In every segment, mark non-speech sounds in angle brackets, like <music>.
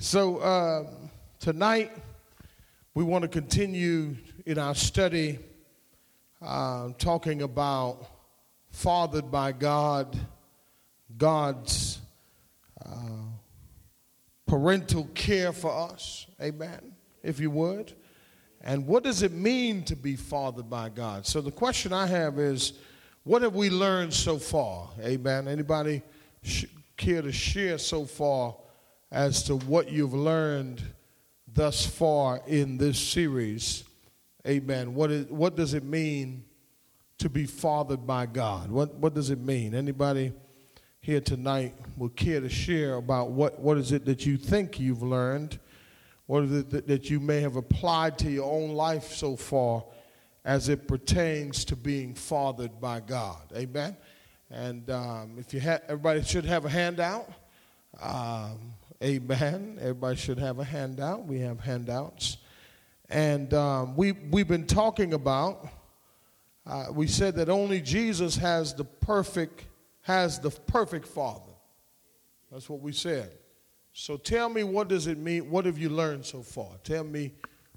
So uh, tonight we want to continue in our study uh, talking about fathered by God, God's uh, parental care for us. Amen. If you would. And what does it mean to be fathered by God? So the question I have is, what have we learned so far? Amen. Anybody sh- care to share so far as to what you've learned thus far in this series? Amen. What, is, what does it mean to be fathered by God? What, what does it mean? Anybody here tonight will care to share about what, what is it that you think you've learned? What is it that, that you may have applied to your own life so far as it pertains to being fathered by God? Amen. And um, if you have, everybody should have a handout. Um, amen. Everybody should have a handout. We have handouts. And um, we, we've been talking about, uh, we said that only Jesus has the perfect, has the perfect father. That's what we said. So tell me, what does it mean? What have you learned so far? Tell me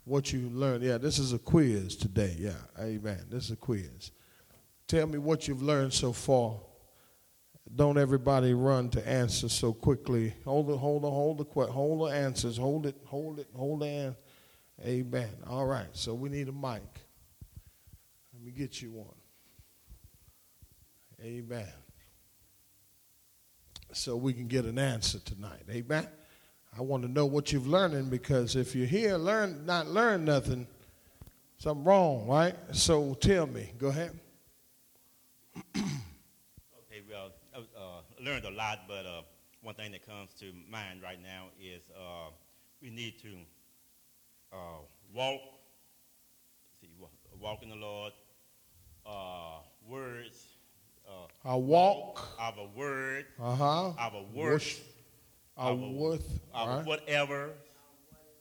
what you learned. Yeah, this is a quiz today. Yeah, amen. This is a quiz. Tell me what you've learned so far. Don't everybody run to answer so quickly. Hold it, hold on, hold the hold the answers. Hold it, hold it, hold the answer. Amen. All right, so we need a mic. Let me get you one. Amen so we can get an answer tonight. Amen. I want to know what you've learning because if you're here learn not learn nothing, something wrong, right? So tell me. Go ahead. <clears throat> okay, well, I uh, learned a lot, but uh, one thing that comes to mind right now is uh, we need to uh, walk, see, walk in the Lord, uh, words, uh, our walk, a word, uh-huh. our work, our, our worth, our whatever,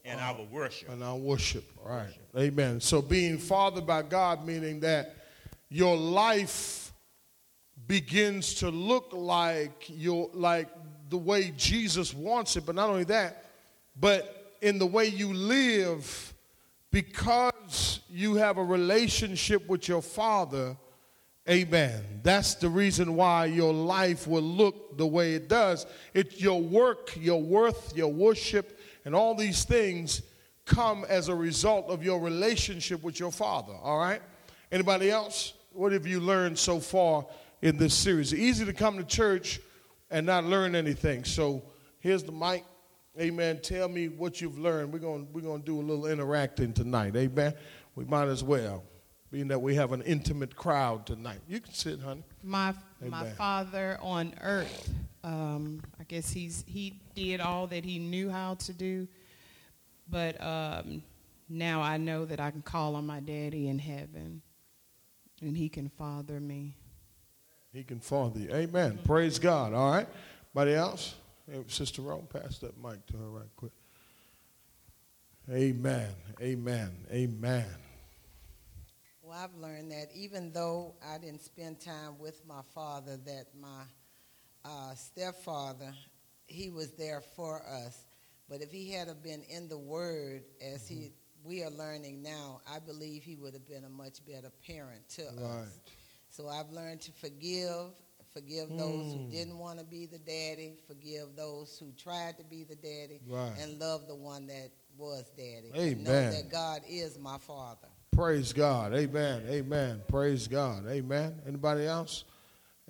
and our worship. And our worship, right. Worship. Amen. So being fathered by God, meaning that your life begins to look like your like the way Jesus wants it, but not only that, but in the way you live because you have a relationship with your father Amen. That's the reason why your life will look the way it does. It's your work, your worth, your worship, and all these things come as a result of your relationship with your Father. All right? Anybody else? What have you learned so far in this series? Easy to come to church and not learn anything. So here's the mic. Amen. Tell me what you've learned. We're going we're to do a little interacting tonight. Amen. We might as well being that we have an intimate crowd tonight. You can sit, honey. My my father on earth, um, I guess he's he did all that he knew how to do, but um, now I know that I can call on my daddy in heaven, and he can father me. He can father you. Amen. Praise God. All right. Anybody else? Hey, Sister Rome, pass that mic to her right quick. Amen. Amen. Amen. Well, I've learned that even though I didn't spend time with my father, that my uh, stepfather, he was there for us. But if he had been in the Word, as he mm-hmm. we are learning now, I believe he would have been a much better parent to right. us. So I've learned to forgive, forgive mm. those who mm. didn't want to be the daddy, forgive those who tried to be the daddy, right. and love the one that was daddy. Amen. And know that God is my father. Praise God. Amen. Amen. Praise God. Amen. Anybody else?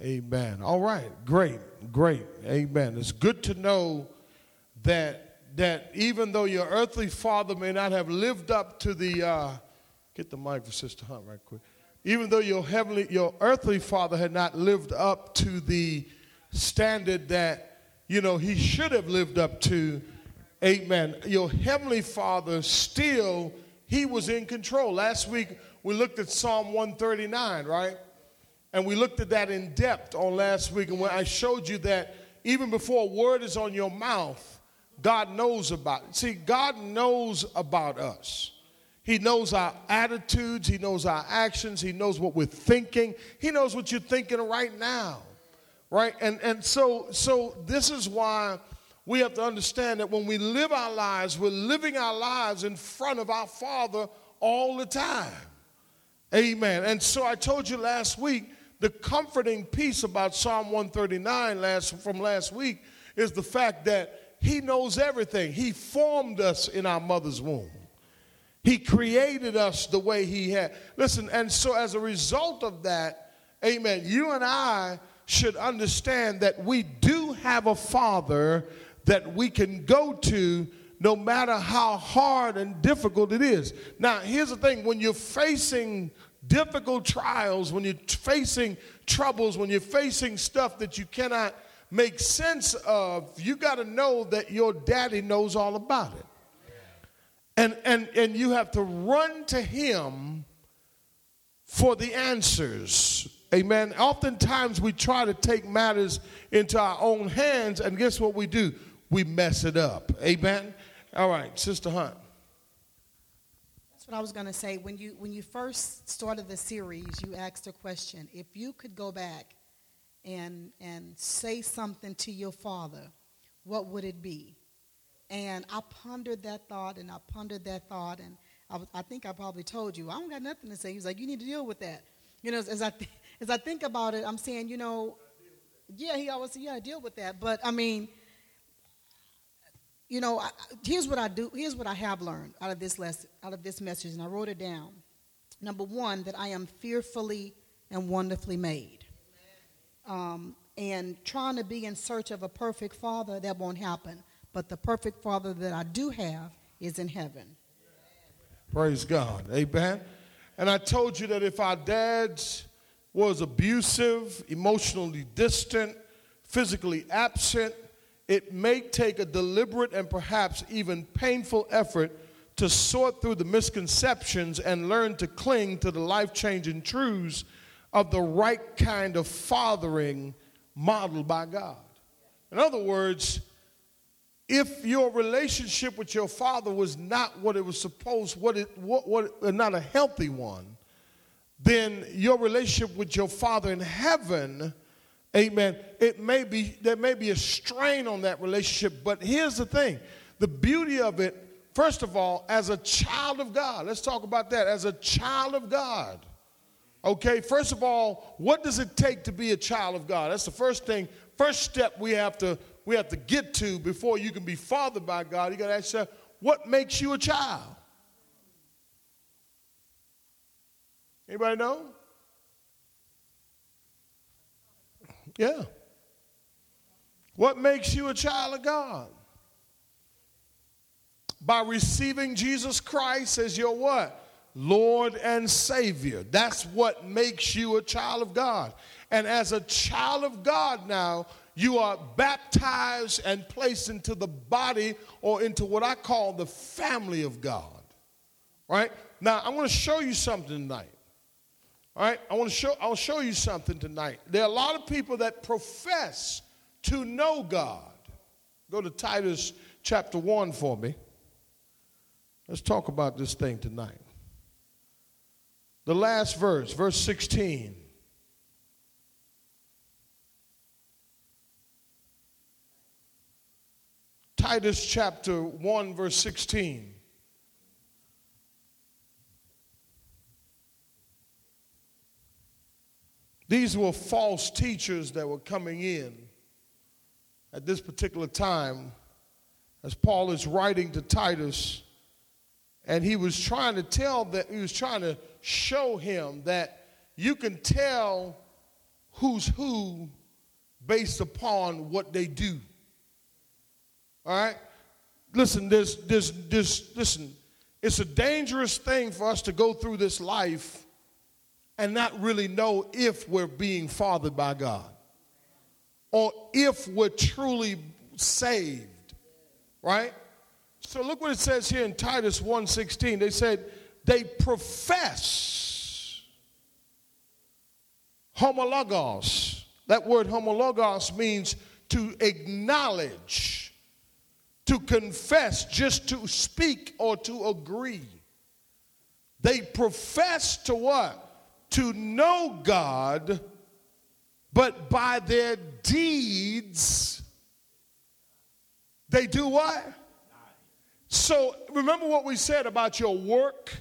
Amen. All right. Great. Great. Amen. It's good to know that that even though your earthly father may not have lived up to the uh, get the mic for Sister Hunt right quick. Even though your heavenly your earthly father had not lived up to the standard that you know he should have lived up to, amen. Your heavenly father still he was in control. Last week, we looked at Psalm 139, right? And we looked at that in depth on last week. And when I showed you that even before a word is on your mouth, God knows about it. See, God knows about us. He knows our attitudes, He knows our actions, He knows what we're thinking, He knows what you're thinking right now. Right? And and so so this is why we have to understand that when we live our lives, we're living our lives in front of our Father all the time. Amen. And so I told you last week the comforting piece about Psalm 139 last, from last week is the fact that He knows everything. He formed us in our mother's womb. He created us the way He had. Listen, and so as a result of that, amen, you and I should understand that we do have a Father that we can go to no matter how hard and difficult it is. Now, here's the thing when you're facing difficult trials, when you're facing troubles, when you're facing stuff that you cannot make sense of, you got to know that your daddy knows all about it. And, and, and you have to run to him for the answers. Amen. Oftentimes we try to take matters into our own hands, and guess what we do? We mess it up. Amen. All right, Sister Hunt. That's what I was going to say. When you when you first started the series, you asked a question. If you could go back and and say something to your father, what would it be? And I pondered that thought, and I pondered that thought, and I, I think I probably told you I don't got nothing to say. He was like, "You need to deal with that." You know, as, as I th- <laughs> as I think about it, I'm saying, you know, yeah, he always said, "Yeah, deal with that." But I mean you know, I, here's what I do. Here's what I have learned out of this lesson, out of this message, and I wrote it down. Number one, that I am fearfully and wonderfully made. Um, and trying to be in search of a perfect father, that won't happen. But the perfect father that I do have is in heaven. Praise God. Amen. And I told you that if our dads was abusive, emotionally distant, physically absent, it may take a deliberate and perhaps even painful effort to sort through the misconceptions and learn to cling to the life changing truths of the right kind of fathering modeled by God. In other words, if your relationship with your father was not what it was supposed, what it, what, what, uh, not a healthy one, then your relationship with your father in heaven Amen. It may be there may be a strain on that relationship, but here's the thing. The beauty of it, first of all, as a child of God, let's talk about that. As a child of God. Okay, first of all, what does it take to be a child of God? That's the first thing, first step we have to we have to get to before you can be fathered by God. You got to ask yourself, what makes you a child? Anybody know? Yeah. What makes you a child of God? By receiving Jesus Christ as your what? Lord and Savior. That's what makes you a child of God. And as a child of God now, you are baptized and placed into the body or into what I call the family of God. Right? Now, I want to show you something tonight. All right, I want to show I'll show you something tonight. There are a lot of people that profess to know God. Go to Titus chapter 1 for me. Let's talk about this thing tonight. The last verse, verse 16. Titus chapter 1, verse 16. These were false teachers that were coming in at this particular time as Paul is writing to Titus and he was trying to tell that he was trying to show him that you can tell who's who based upon what they do. All right? Listen, this, this, this, listen, it's a dangerous thing for us to go through this life and not really know if we're being fathered by God or if we're truly saved. Right? So look what it says here in Titus 1:16. They said they profess homologos. That word homologos means to acknowledge, to confess, just to speak or to agree. They profess to what? to know God, but by their deeds They do what? So remember what we said about your work,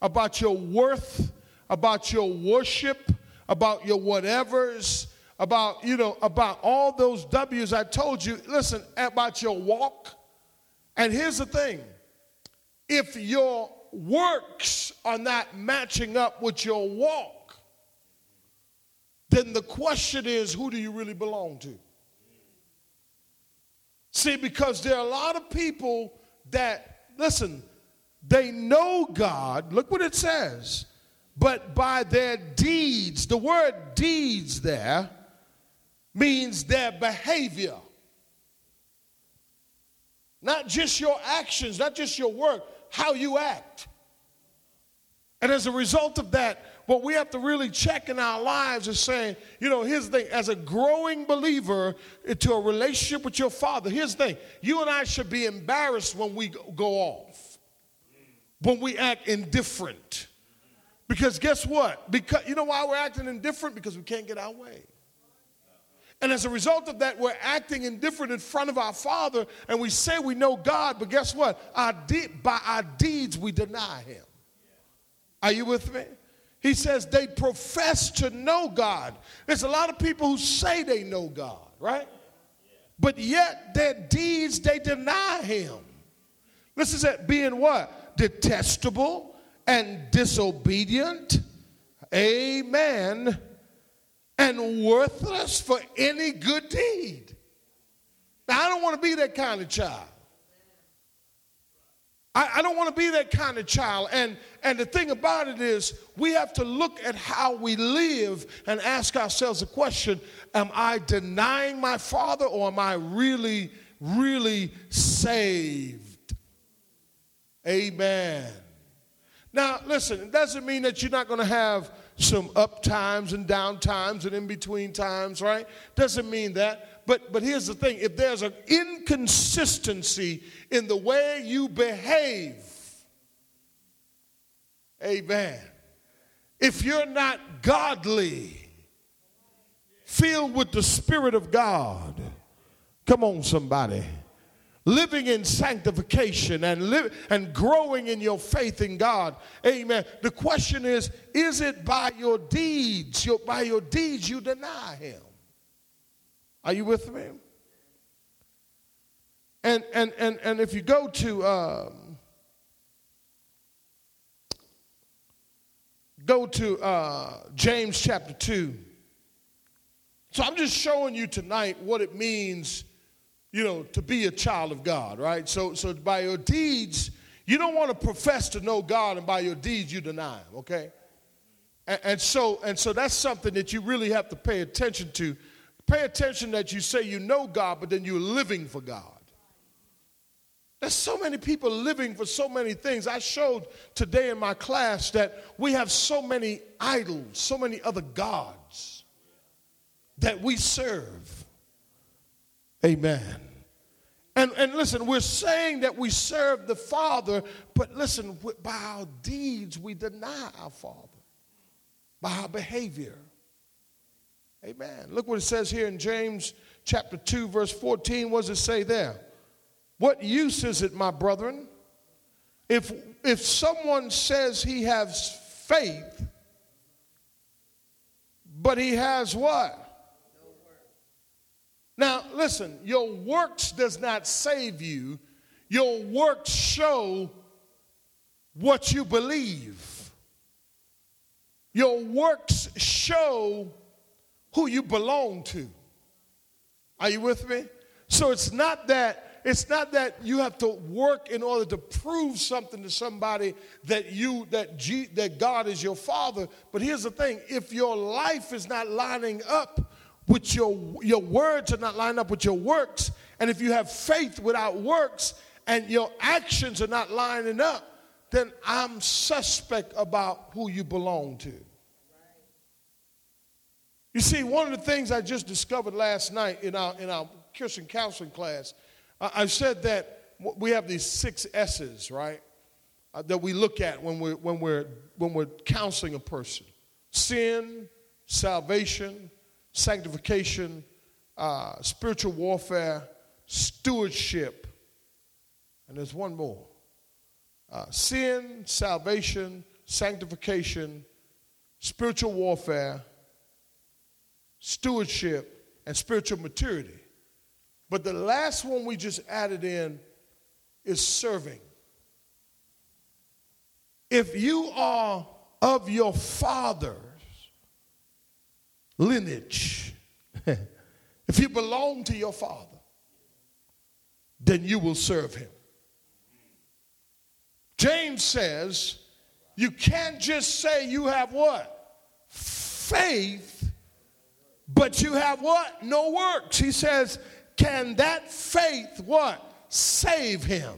about your worth, about your worship, about your whatevers, about, you know, about all those W's I told you. Listen, about your walk. And here's the thing if your works are not matching up with your walk, then the question is who do you really belong to? See, because there are a lot of people that, listen, they know God. Look what it says. But by their deeds, the word deeds there means their behavior. Not just your actions, not just your work, how you act. And as a result of that, what we have to really check in our lives is saying, you know, here's the thing as a growing believer into a relationship with your father, here's the thing you and I should be embarrassed when we go off, when we act indifferent. Because guess what? Because you know why we're acting indifferent? Because we can't get our way. And as a result of that, we're acting indifferent in front of our Father, and we say we know God, but guess what? Our de- by our deeds, we deny Him. Are you with me? He says they profess to know God. There's a lot of people who say they know God, right? But yet their deeds, they deny Him. This is that being what? Detestable and disobedient. Amen and worthless for any good deed. Now, I don't want to be that kind of child. I, I don't want to be that kind of child. And, and the thing about it is, we have to look at how we live and ask ourselves a question Am I denying my father or am I really, really saved? Amen. Now, listen, it doesn't mean that you're not going to have some up times and down times and in between times, right? Doesn't mean that. But but here's the thing, if there's an inconsistency in the way you behave, amen. If you're not godly, filled with the spirit of God, come on somebody living in sanctification and live, and growing in your faith in God. Amen. The question is, is it by your deeds? Your, by your deeds you deny him. Are you with me? And and and and if you go to um, go to uh, James chapter two. So I'm just showing you tonight what it means you know, to be a child of God, right? So, so by your deeds, you don't want to profess to know God, and by your deeds, you deny Him, okay? And, and so, and so that's something that you really have to pay attention to. Pay attention that you say you know God, but then you're living for God. There's so many people living for so many things. I showed today in my class that we have so many idols, so many other gods that we serve. Amen. And, and listen, we're saying that we serve the Father, but listen, by our deeds, we deny our Father, by our behavior. Amen. Look what it says here in James chapter 2, verse 14. What does it say there? What use is it, my brethren, if, if someone says he has faith, but he has what? Now, listen, your works does not save you. Your works show what you believe. Your works show who you belong to. Are you with me? So it's not that it's not that you have to work in order to prove something to somebody that you that G, that God is your father, but here's the thing, if your life is not lining up with your, your words are not lined up with your works, and if you have faith without works and your actions are not lining up, then I'm suspect about who you belong to. You see, one of the things I just discovered last night in our, in our Christian counseling class, I said that we have these six S's, right? Uh, that we look at when we're, when, we're, when we're counseling a person sin, salvation, sanctification, uh, spiritual warfare, stewardship, And there's one more uh, sin, salvation, sanctification, spiritual warfare, stewardship, and spiritual maturity. But the last one we just added in is serving. If you are of your father's lineage, <laughs> if you belong to your father, then you will serve him. James says, you can't just say you have what? Faith, but you have what? No works. He says, can that faith what? Save him.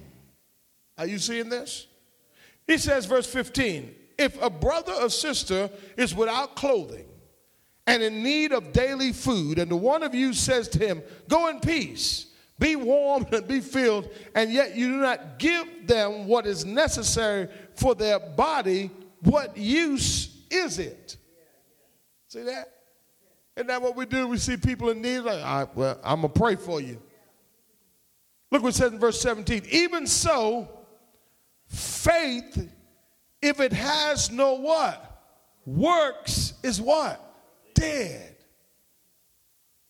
Are you seeing this? He says, verse 15, if a brother or sister is without clothing and in need of daily food, and the one of you says to him, Go in peace, be warmed and be filled, and yet you do not give them what is necessary for their body, what use is it? See that? Isn't that what we do? We see people in need, like, right, well, I'm going to pray for you. Look what it says in verse 17. Even so, faith, if it has no what? Works is what? Dead.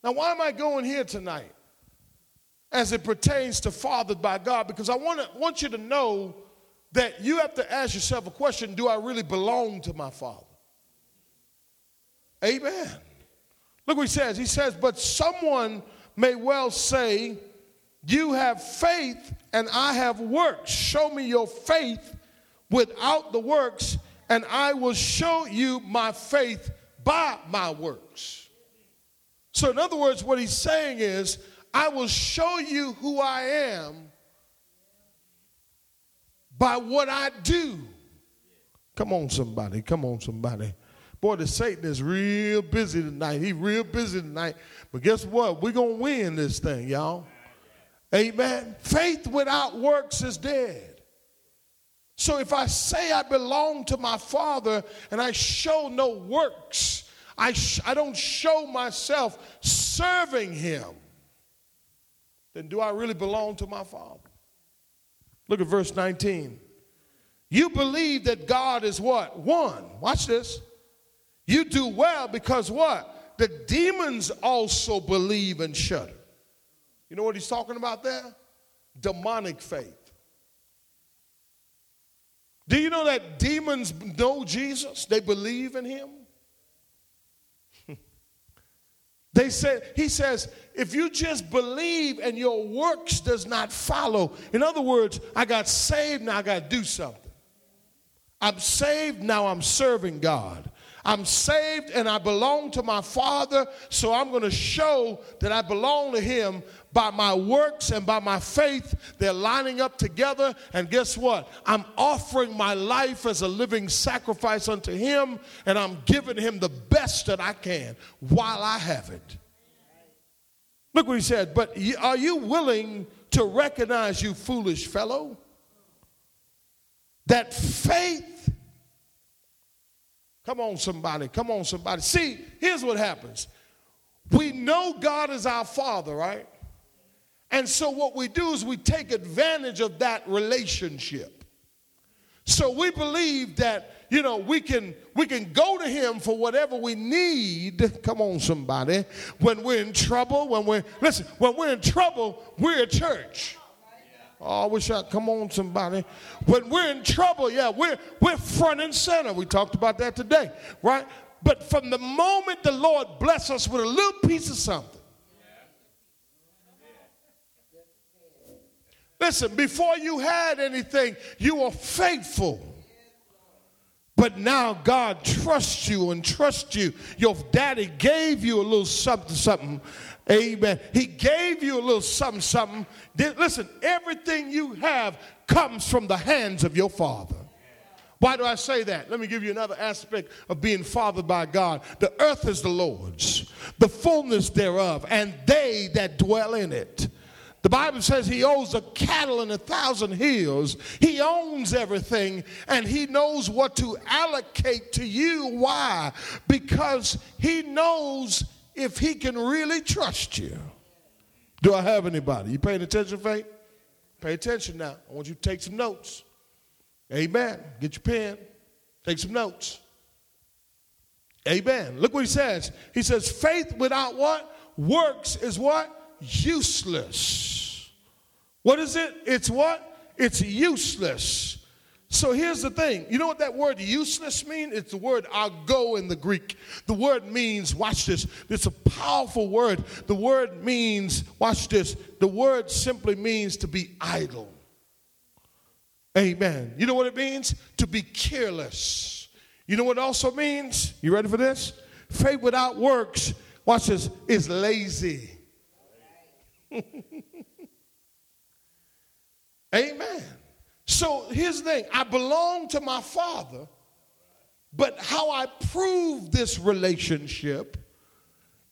Now, why am I going here tonight? as it pertains to fathered by God because I want, to, want you to know that you have to ask yourself a question do I really belong to my Father? Amen. Look what he says. He says, But someone may well say, You have faith and I have works. Show me your faith without the works, and I will show you my faith by my works. So, in other words, what he's saying is, I will show you who I am by what I do. Come on, somebody. Come on, somebody. Boy, the Satan is real busy tonight. He's real busy tonight. But guess what? We're going to win this thing, y'all. Amen. Faith without works is dead. So if I say I belong to my Father and I show no works, I, sh- I don't show myself serving Him then do I really belong to my Father? Look at verse 19. You believe that God is what? One. Watch this. You do well because what? The demons also believe and shudder. You know what he's talking about there? Demonic faith. Do you know that demons know Jesus? They believe in him? <laughs> They said, he says, if you just believe and your works does not follow, in other words, I got saved, now I got to do something. I'm saved, now I'm serving God. I'm saved and I belong to my Father, so I'm going to show that I belong to Him by my works and by my faith. They're lining up together, and guess what? I'm offering my life as a living sacrifice unto Him, and I'm giving Him the best that I can while I have it. Look what He said, but are you willing to recognize, you foolish fellow, that faith Come on, somebody. Come on, somebody. See, here's what happens. We know God is our Father, right? And so what we do is we take advantage of that relationship. So we believe that you know we can we can go to him for whatever we need come on somebody when we're in trouble when we're listen when we're in trouble we're a church Oh, I wish I come on somebody. When we're in trouble, yeah, we're we're front and center. We talked about that today, right? But from the moment the Lord bless us with a little piece of something. Listen, before you had anything, you were faithful. But now God trusts you and trusts you. Your daddy gave you a little something, something Amen. He gave you a little something, something. Listen, everything you have comes from the hands of your Father. Why do I say that? Let me give you another aspect of being fathered by God. The earth is the Lord's, the fullness thereof, and they that dwell in it. The Bible says he owns a cattle and a thousand hills. He owns everything and he knows what to allocate to you. Why? Because he knows if he can really trust you. Do I have anybody? You paying attention, Faith? Pay attention now. I want you to take some notes. Amen. Get your pen. Take some notes. Amen. Look what he says. He says, faith without what? Works is what? Useless. What is it? It's what? It's useless. So here's the thing. You know what that word useless means? It's the word ago in the Greek. The word means, watch this, it's a powerful word. The word means, watch this, the word simply means to be idle. Amen. You know what it means? To be careless. You know what also means? You ready for this? Faith without works, watch this, is lazy. <laughs> Amen. So here's the thing I belong to my father, but how I prove this relationship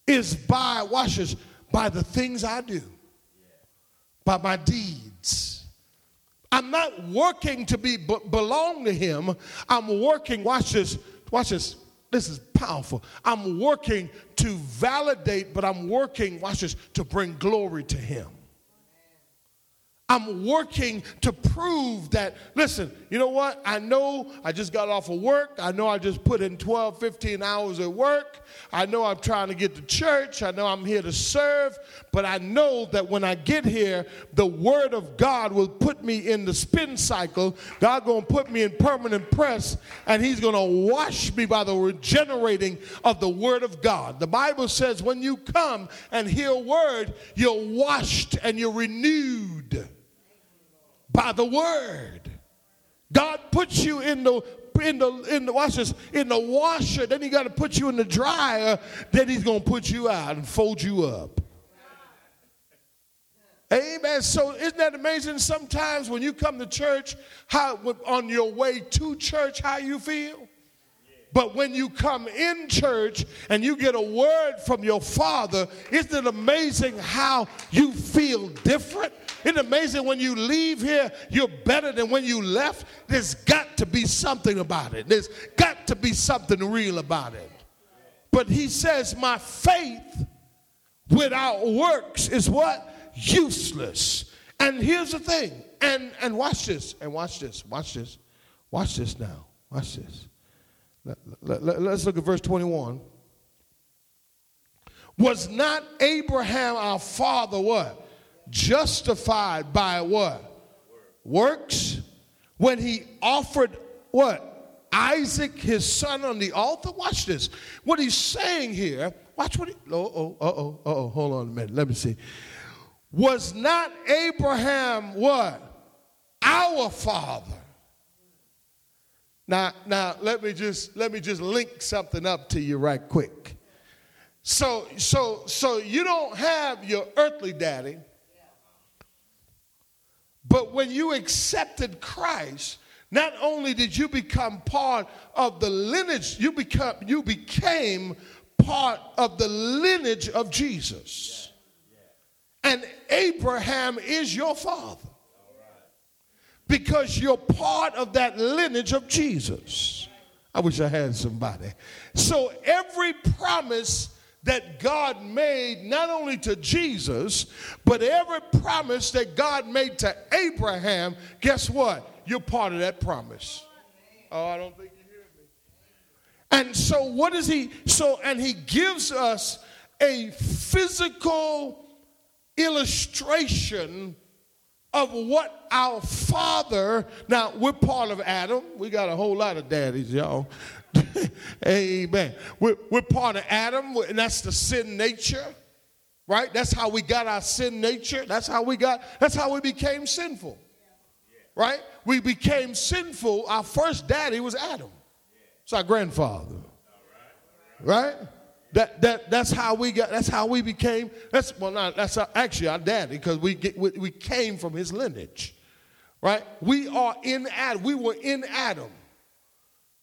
is by, watch this, by the things I do, by my deeds. I'm not working to be belong to him. I'm working, watch this, watch this. This is powerful. I'm working to validate, but I'm working, watch this, to bring glory to him. I'm working to prove that, listen, you know what? I know I just got off of work. I know I just put in 12, 15 hours at work. I know I'm trying to get to church. I know I'm here to serve. But I know that when I get here, the word of God will put me in the spin cycle. God going to put me in permanent press, and he's going to wash me by the regenerating of the word of God. The Bible says when you come and hear word, you're washed and you're renewed by the word. God puts you in the in the in the in the washer, then he got to put you in the dryer, then he's gonna put you out and fold you up. Amen. So isn't that amazing? Sometimes when you come to church, how on your way to church, how you feel? But when you come in church and you get a word from your father, isn't it amazing how you feel different? Isn't it amazing when you leave here, you're better than when you left? There's got to be something about it. There's got to be something real about it. But he says, My faith without works is what? Useless. And here's the thing, and, and watch this, and watch this, watch this, watch this now, watch this. Let, let, let, let's look at verse 21. Was not Abraham our father what? Justified by what? Works. When he offered what? Isaac, his son, on the altar. Watch this. What he's saying here, watch what he, oh, oh, oh, uh oh, hold on a minute. Let me see. Was not Abraham what? Our father. Now, now let me just let me just link something up to you right quick. So, so, so you don't have your earthly daddy but when you accepted Christ, not only did you become part of the lineage, you become you became part of the lineage of Jesus. And Abraham is your father. Because you're part of that lineage of Jesus. I wish I had somebody. So every promise that God made not only to Jesus, but every promise that God made to Abraham, guess what? You're part of that promise. Oh, I don't think you hear me. And so, what is he? So, and he gives us a physical illustration of what our father, now we're part of Adam. We got a whole lot of daddies, y'all. <laughs> Amen. We're, we're part of Adam, and that's the sin nature, right? That's how we got our sin nature. That's how we got, that's how we became sinful, right? We became sinful. Our first daddy was Adam. It's our grandfather, right? That, that, that's how we got, that's how we became, that's, well, not, that's our, actually our daddy, because we, get, we, we came from his lineage, right? We are in Adam. We were in Adam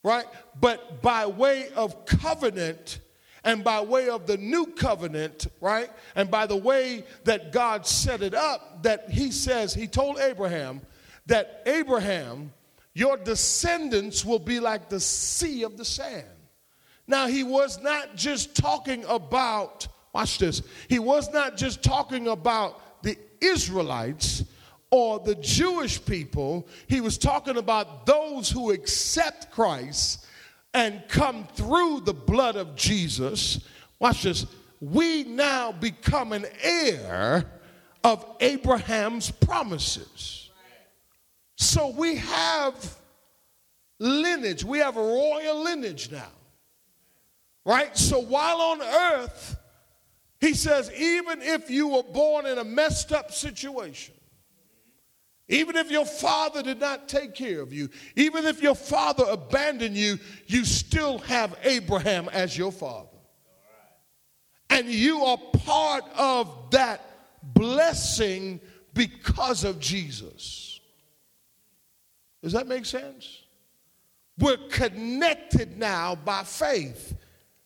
right? But by way of covenant and by way of the new covenant, right? And by the way that God set it up, that he says, he told Abraham that Abraham, your descendants will be like the sea of the sand. Now, he was not just talking about, watch this, he was not just talking about the Israelites or the Jewish people, he was talking about those who accept Christ and come through the blood of Jesus. Watch this. We now become an heir of Abraham's promises. So we have lineage, we have a royal lineage now. Right? So while on earth, he says, even if you were born in a messed up situation, even if your father did not take care of you, even if your father abandoned you, you still have Abraham as your father. And you are part of that blessing because of Jesus. Does that make sense? We're connected now by faith.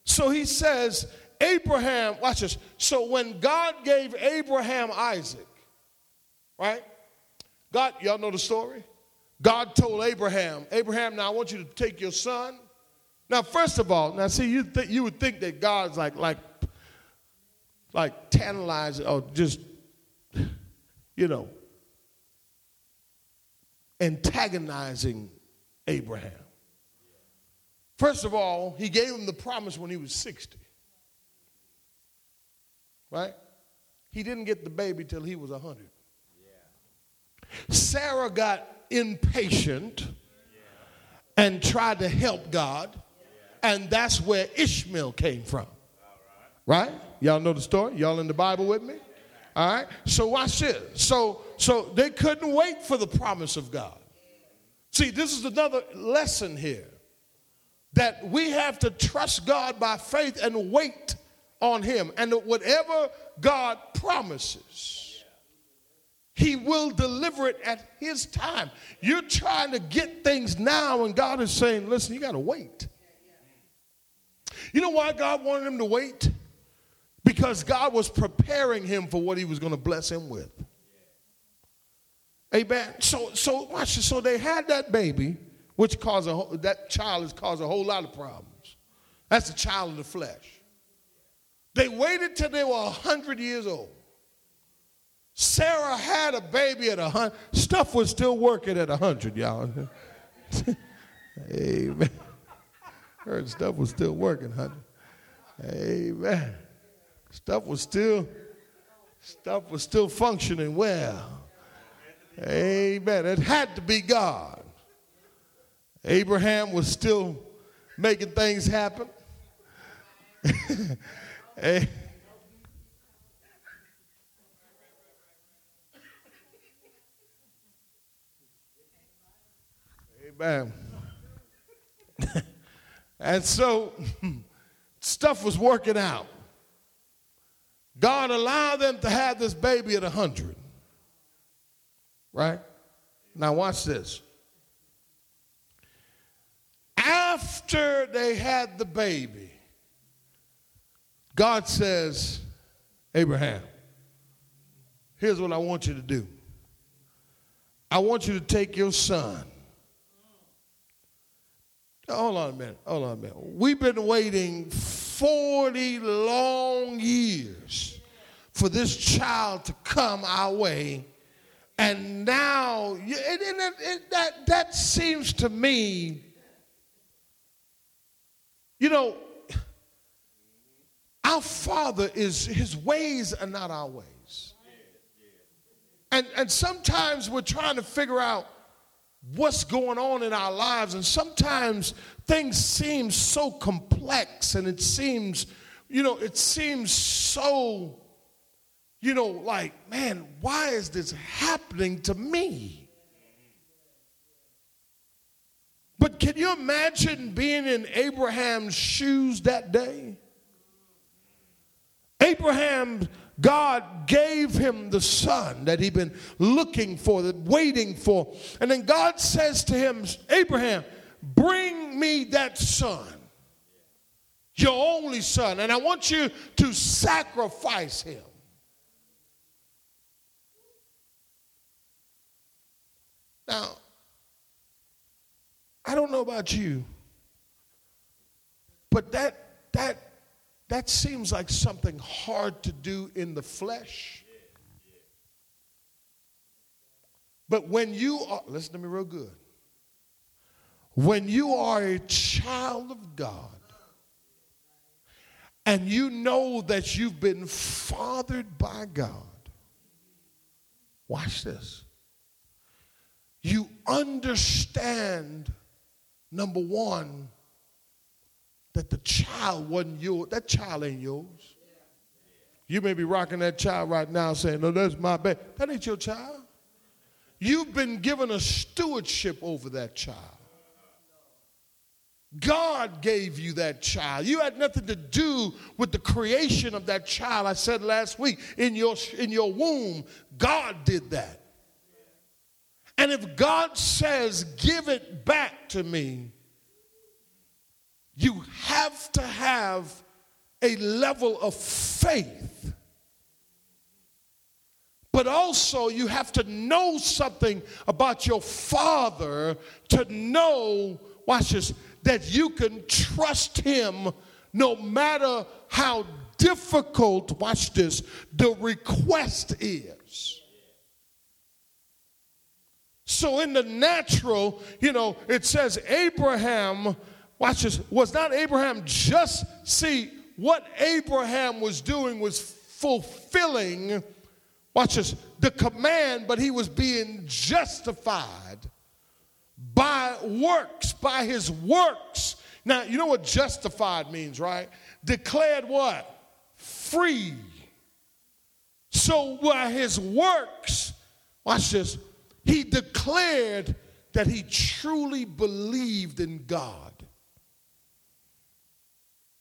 So he says, Abraham, watch this. So when God gave Abraham Isaac, right? God, y'all know the story? God told Abraham, Abraham, now I want you to take your son. Now, first of all, now see, you th- you would think that God's like like like tantalizing or just you know antagonizing Abraham. First of all, he gave him the promise when he was 60 right? He didn't get the baby till he was 100. Yeah. Sarah got impatient and tried to help God, and that's where Ishmael came from. Right. right? Y'all know the story? Y'all in the Bible with me? All right. So watch this. So so they couldn't wait for the promise of God. See, this is another lesson here that we have to trust God by faith and wait on him. And whatever God promises, he will deliver it at his time. You're trying to get things now, and God is saying, listen, you got to wait. You know why God wanted him to wait? Because God was preparing him for what he was going to bless him with. Amen. So, so watch this. So they had that baby, which caused a that child has caused a whole lot of problems. That's the child of the flesh. They waited till they were 100 years old. Sarah had a baby at a 100. Stuff was still working at 100, y'all. <laughs> Amen. Heard stuff was still working, honey. Amen. Stuff was still, stuff was still functioning well. Amen. It had to be God. Abraham was still making things happen. <laughs> Amen. <laughs> and so <laughs> stuff was working out. God allowed them to have this baby at 100. Right? Now, watch this. After they had the baby, God says, Abraham, here's what I want you to do. I want you to take your son. Hold on a minute. Hold on a minute. We've been waiting 40 long years for this child to come our way. And now, it, it, it, that, that seems to me, you know, our Father is, his ways are not our ways. And, and sometimes we're trying to figure out what's going on in our lives, and sometimes things seem so complex and it seems, you know, it seems so, you know, like, man, why is this happening to me? But can you imagine being in Abraham's shoes that day? Abraham, God gave him the son that he'd been looking for, waiting for. And then God says to him, Abraham, bring me that son, your only son, and I want you to sacrifice him. Now, I don't know about you, but that that that seems like something hard to do in the flesh. But when you are, listen to me real good. When you are a child of God and you know that you've been fathered by God, watch this. You understand, number one, that the child wasn't yours. That child ain't yours. You may be rocking that child right now saying, No, that's my baby. That ain't your child. You've been given a stewardship over that child. God gave you that child. You had nothing to do with the creation of that child. I said last week, in your, in your womb, God did that. And if God says, give it back to me, you have to have a level of faith. But also, you have to know something about your father to know, watch this, that you can trust him no matter how difficult, watch this, the request is. So in the natural, you know, it says Abraham, watch this, was not Abraham just, see, what Abraham was doing was fulfilling, watch this, the command, but he was being justified by works, by his works. Now, you know what justified means, right? Declared what? Free. So, by his works, watch this, he declared that he truly believed in God.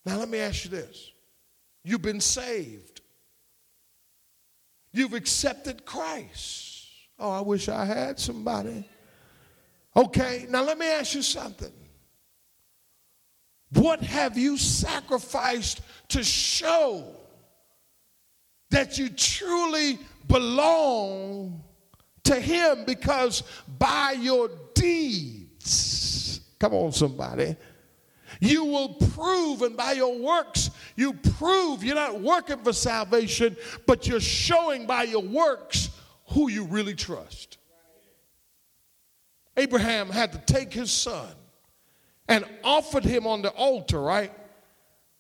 Now, let me ask you this you've been saved, you've accepted Christ. Oh, I wish I had somebody. Okay, now let me ask you something. What have you sacrificed to show that you truly belong to Him? Because by your deeds, come on, somebody, you will prove, and by your works, you prove you're not working for salvation, but you're showing by your works who you really trust. Abraham had to take his son and offered him on the altar, right?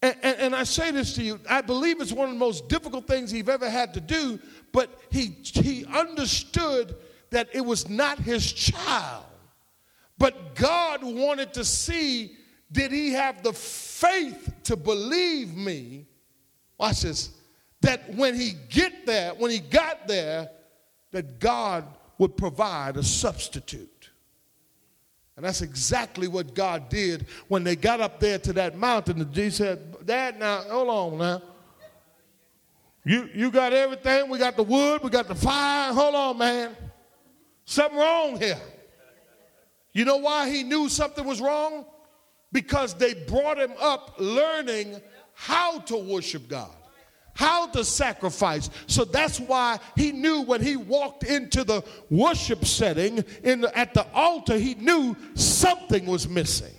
And, and, and, I say this to you, I believe it's one of the most difficult things he've ever had to do, but he, he understood that it was not his child. But God wanted to see did he have the faith to believe me? Watch this. That when he get there, when he got there, that God would provide a substitute. And that's exactly what God did when they got up there to that mountain. He said, Dad, now, hold on now. You, you got everything. We got the wood. We got the fire. Hold on, man. Something wrong here. You know why he knew something was wrong? Because they brought him up learning how to worship God how to sacrifice. So that's why he knew when he walked into the worship setting in the, at the altar, he knew something was missing.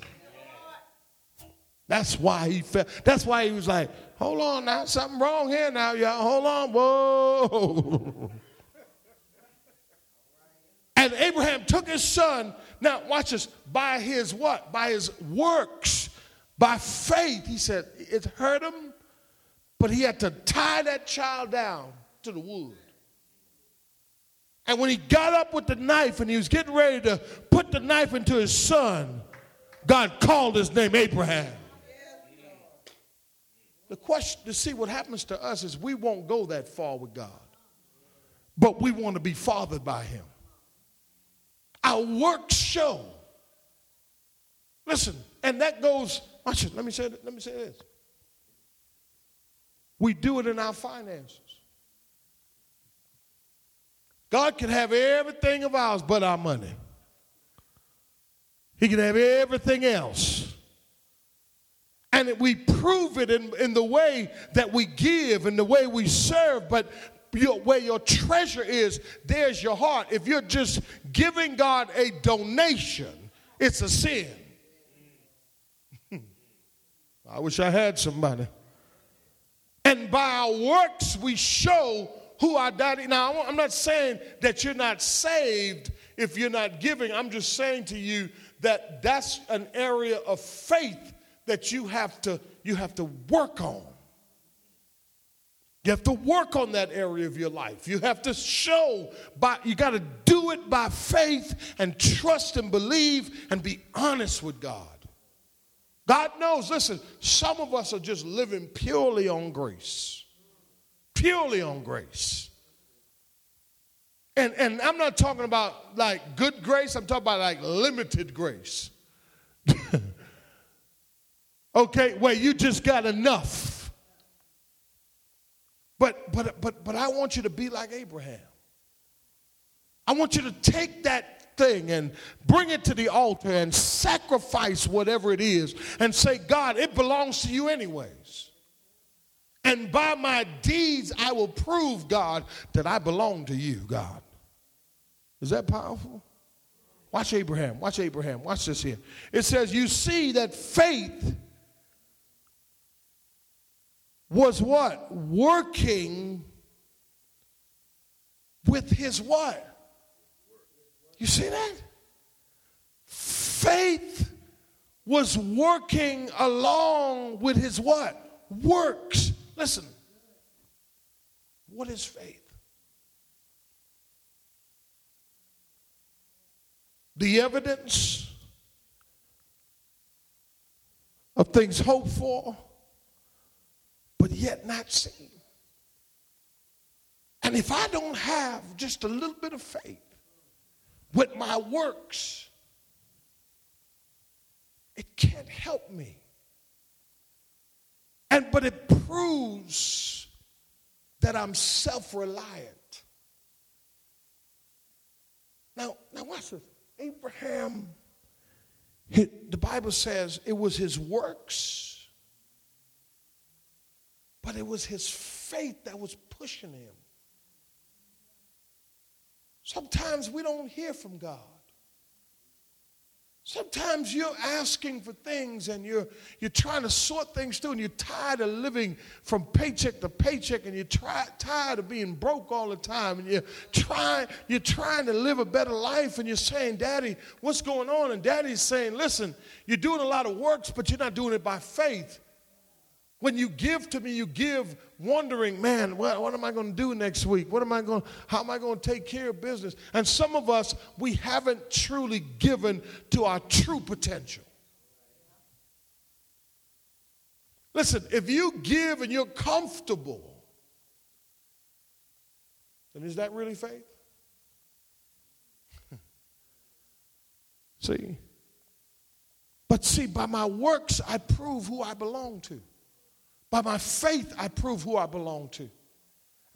That's why he felt, that's why he was like, hold on now, something wrong here now, y'all. Hold on, whoa. and Abraham took his son, now watch this, by his what? By his works, by faith. He said, it hurt him, but he had to tie that child down to the wood. And when he got up with the knife and he was getting ready to put the knife into his son, God called his name Abraham. The question to see what happens to us is we won't go that far with God, but we want to be fathered by him. Our works show. Listen, and that goes, watch it, let me say, let me say this. We do it in our finances. God can have everything of ours but our money. He can have everything else. And we prove it in, in the way that we give and the way we serve, but your, where your treasure is, there's your heart. If you're just giving God a donation, it's a sin. Hmm. I wish I had somebody. And by our works, we show who our daddy. Now, I'm not saying that you're not saved if you're not giving. I'm just saying to you that that's an area of faith that you have to you have to work on. You have to work on that area of your life. You have to show by you got to do it by faith and trust and believe and be honest with God. God knows, listen, some of us are just living purely on grace. Purely on grace. And, and I'm not talking about like good grace, I'm talking about like limited grace. Okay, where you just got enough. But, but, but, but I want you to be like Abraham. I want you to take that thing and bring it to the altar and sacrifice whatever it is and say, God, it belongs to you anyways. And by my deeds, I will prove, God, that I belong to you, God. Is that powerful? Watch Abraham. Watch Abraham. Watch this here. It says, You see that faith was what? Working with his what? You see that? Faith was working along with his what? Works. Listen. What is faith? The evidence of things hoped for but yet not seen. And if I don't have just a little bit of faith with my works, it can't help me. And but it proves that I'm self-reliant. Now, now watch this. Abraham, the Bible says it was his works but it was his faith that was pushing him. Sometimes we don't hear from God. Sometimes you're asking for things and you're, you're trying to sort things through and you're tired of living from paycheck to paycheck and you're try, tired of being broke all the time and you're trying, you're trying to live a better life and you're saying, Daddy, what's going on? And Daddy's saying, listen, you're doing a lot of works, but you're not doing it by faith. When you give to me, you give wondering, man, what, what am I going to do next week? What am I going how am I going to take care of business? And some of us, we haven't truly given to our true potential. Listen, if you give and you're comfortable, then is that really faith? <laughs> see? But see, by my works, I prove who I belong to. By my faith, I prove who I belong to.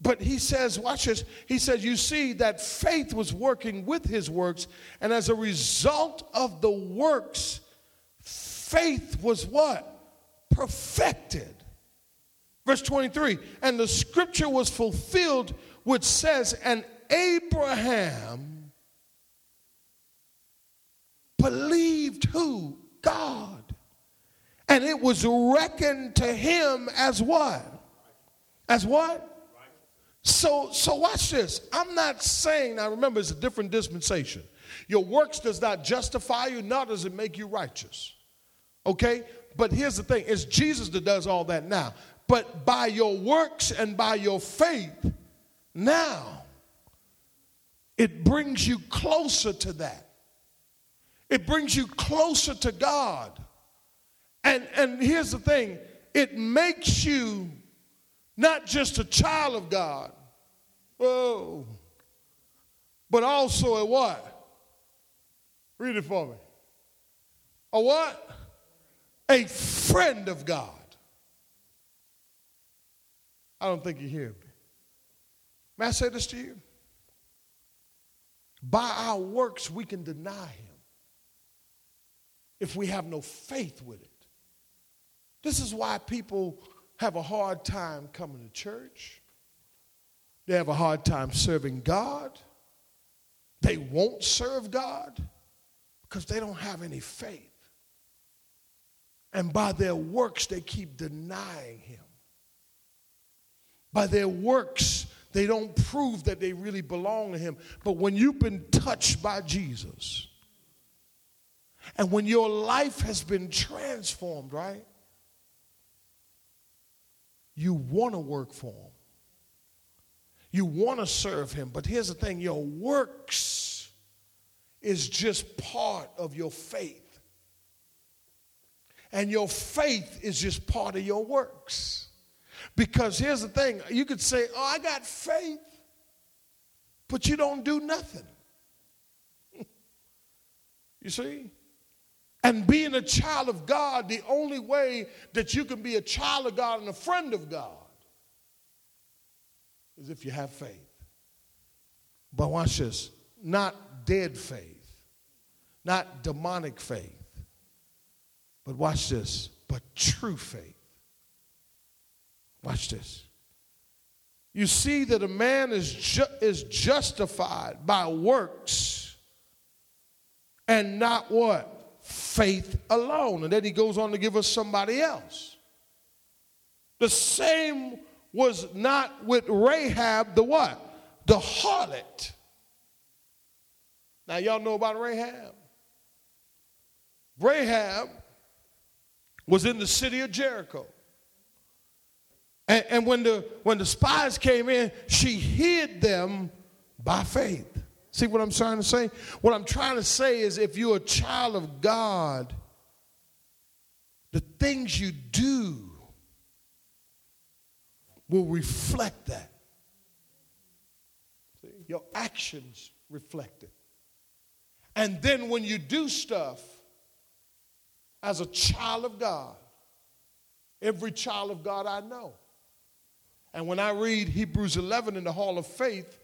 But he says, watch this. He says, You see that faith was working with his works, and as a result of the works, faith was what? Perfected. Verse 23 And the scripture was fulfilled, which says, And Abraham believed who? God and it was reckoned to him as what? As what? So, so watch this. I'm not saying, now remember, it's a different dispensation. Your works does not justify you, nor does it make you righteous. Okay? But here's the thing it's Jesus that does all that now. But by your works and by your faith, now, it brings you closer to that. It brings you closer to God. And, and here's the thing it makes you not just a child of God, whoa, but also a what? Read it for me. A what? A friend of God. I don't think you hear me. May I say this to you? By our works, we can deny him if we have no faith with it. This is why people have a hard time coming to church. They have a hard time serving God. They won't serve God because they don't have any faith. And by their works, they keep denying Him. By their works, they don't prove that they really belong to Him. But when you've been touched by Jesus, and when your life has been transformed, right? You want to work for Him. You want to serve Him. But here's the thing your works is just part of your faith. And your faith is just part of your works. Because here's the thing you could say, Oh, I got faith, but you don't do nothing. <laughs> you see? And being a child of God, the only way that you can be a child of God and a friend of God is if you have faith. But watch this not dead faith, not demonic faith, but watch this, but true faith. Watch this. You see that a man is, ju- is justified by works and not what? Faith alone. And then he goes on to give us somebody else. The same was not with Rahab, the what? The harlot. Now, y'all know about Rahab. Rahab was in the city of Jericho. And, and, when, the, when the spies came in, she hid them by faith. See what I'm trying to say? What I'm trying to say is if you're a child of God, the things you do will reflect that. See? Your actions reflect it. And then when you do stuff as a child of God, every child of God I know, and when I read Hebrews 11 in the Hall of Faith,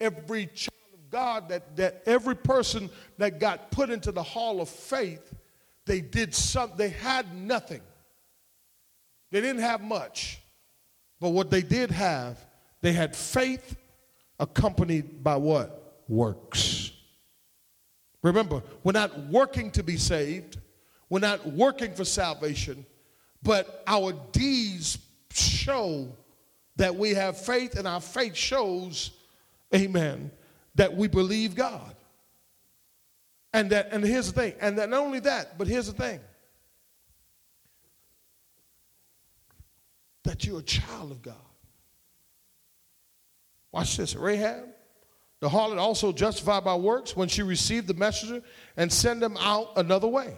every child God, that, that every person that got put into the Hall of Faith, they did some, they had nothing. They didn't have much. But what they did have, they had faith accompanied by what? Works. Remember, we're not working to be saved, we're not working for salvation, but our deeds show that we have faith, and our faith shows, amen, that we believe God. And that, and here's the thing, and that not only that, but here's the thing. That you're a child of God. Watch this. Rahab, the harlot also justified by works when she received the messenger and sent them out another way.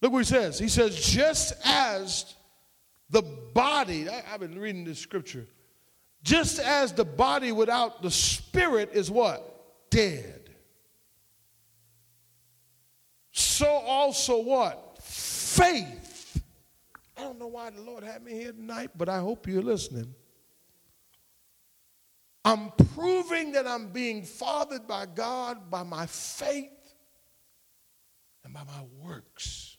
Look what he says. He says, just as the body, I, have been reading this scripture, just as the body without the spirit is what? Dead. So also what? Faith. I don't know why the Lord had me here tonight, but I hope you're listening. I'm proving that I'm being fathered by God by my faith and by my works.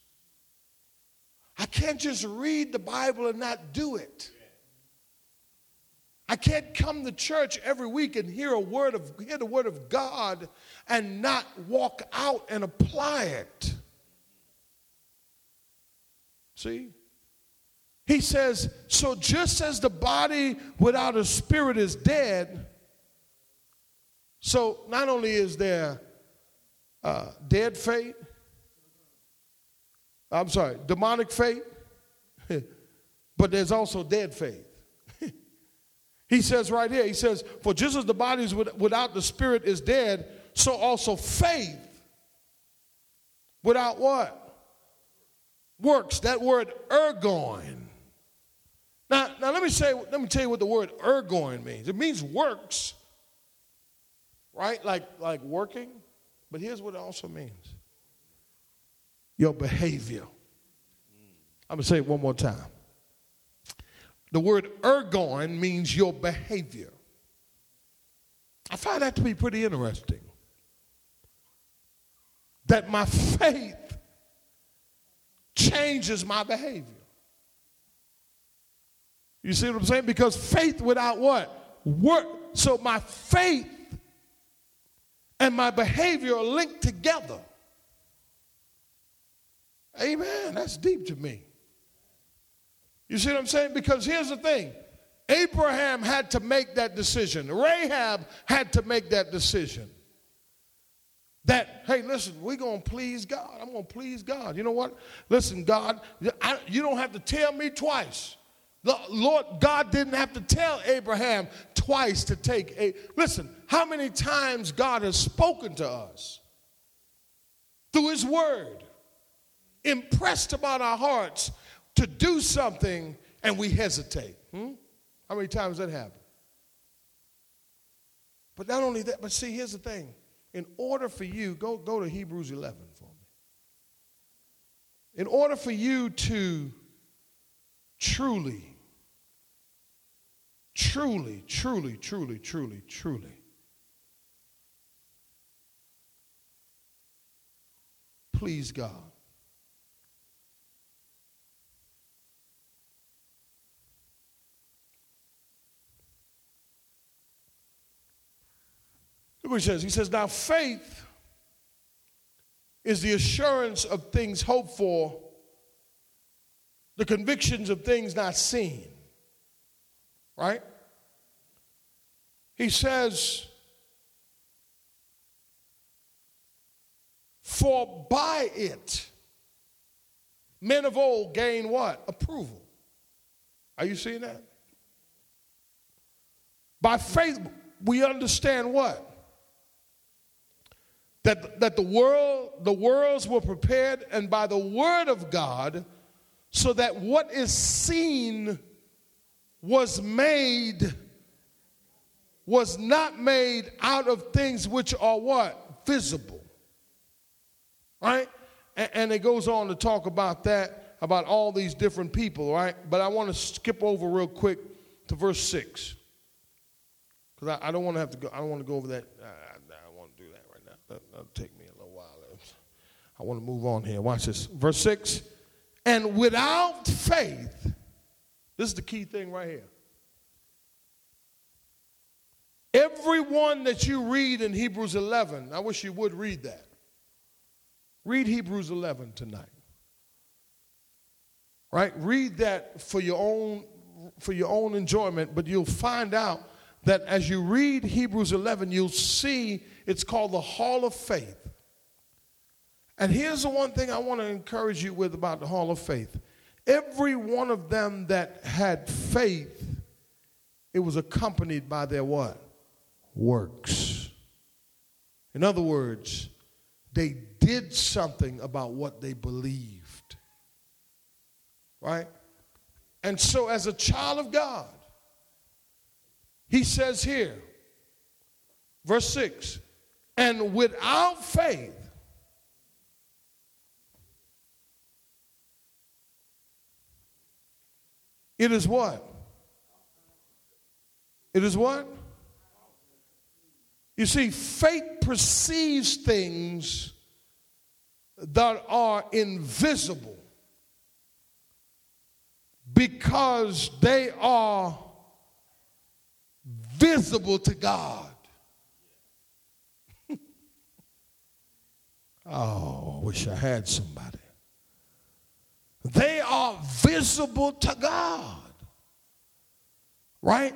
I can't just read the Bible and not do it. I can't come to church every week and hear a word of hear the word of God and not walk out and apply it. See? He says, so just as the body without a spirit is dead, so not only is there uh, dead faith, I'm sorry, demonic faith, <laughs> but there's also dead faith. He says right here, he says, For just as the body is without the spirit is dead, so also faith without what? Works. That word ergon. Now, now let me say, let me tell you what the word ergon means. It means works, right? Like like working. But here's what it also means your behavior. I'm to say it one more time. The word ergon means your behavior. I find that to be pretty interesting. That my faith changes my behavior. You see what I'm saying? Because faith without what? Work. So my faith and my behavior are linked together. Amen. That's deep to me. You see what I'm saying? Because here's the thing Abraham had to make that decision. Rahab had to make that decision. That, hey, listen, we're going to please God. I'm going to please God. You know what? Listen, God, I, you don't have to tell me twice. The Lord, God didn't have to tell Abraham twice to take a. Listen, how many times God has spoken to us through His Word, impressed about our hearts to do something, and we hesitate? Hmm? How many times that happened? But not only that, but see, here's the thing. In order for you, go, go to Hebrews 11 for me. In order for you to truly, truly, truly, truly, truly, truly please God. Look what he says. He says, Now faith is the assurance of things hoped for, the convictions of things not seen. Right? He says, For by it, men of old gain what? Approval. Are you seeing that? By faith, we understand what? That, that the world, the worlds were prepared and by the word of God, so that what is seen was made, was not made out of things which are what? Visible right? And, and it goes on to talk about that, about all these different people, right? But I want to skip over real quick to verse 6. Because I, I, don't want to have to go, I don't want to go over that. Uh, I, I, I want to do that right now. That, that'll take me a little while. I want to move on here. Watch this. Verse 6. And without faith, this is the key thing right here. Everyone that you read in Hebrews 11, I wish you would read that. Read Hebrews 11 tonight. Right? Read that for your own for your own enjoyment, but you'll find out that as you read Hebrews 11, you'll see it's called the Hall of Faith. And here's the one thing I want to encourage you with about the Hall of Faith. Every one of them that had faith, it was accompanied by their what? Works. In other words, they did something about what they believed. Right? And so, as a child of God, he says here, verse 6 and without faith, it is what? It is what? You see, faith perceives things that are invisible because they are visible to God. <laughs> oh, I wish I had somebody. They are visible to God. Right?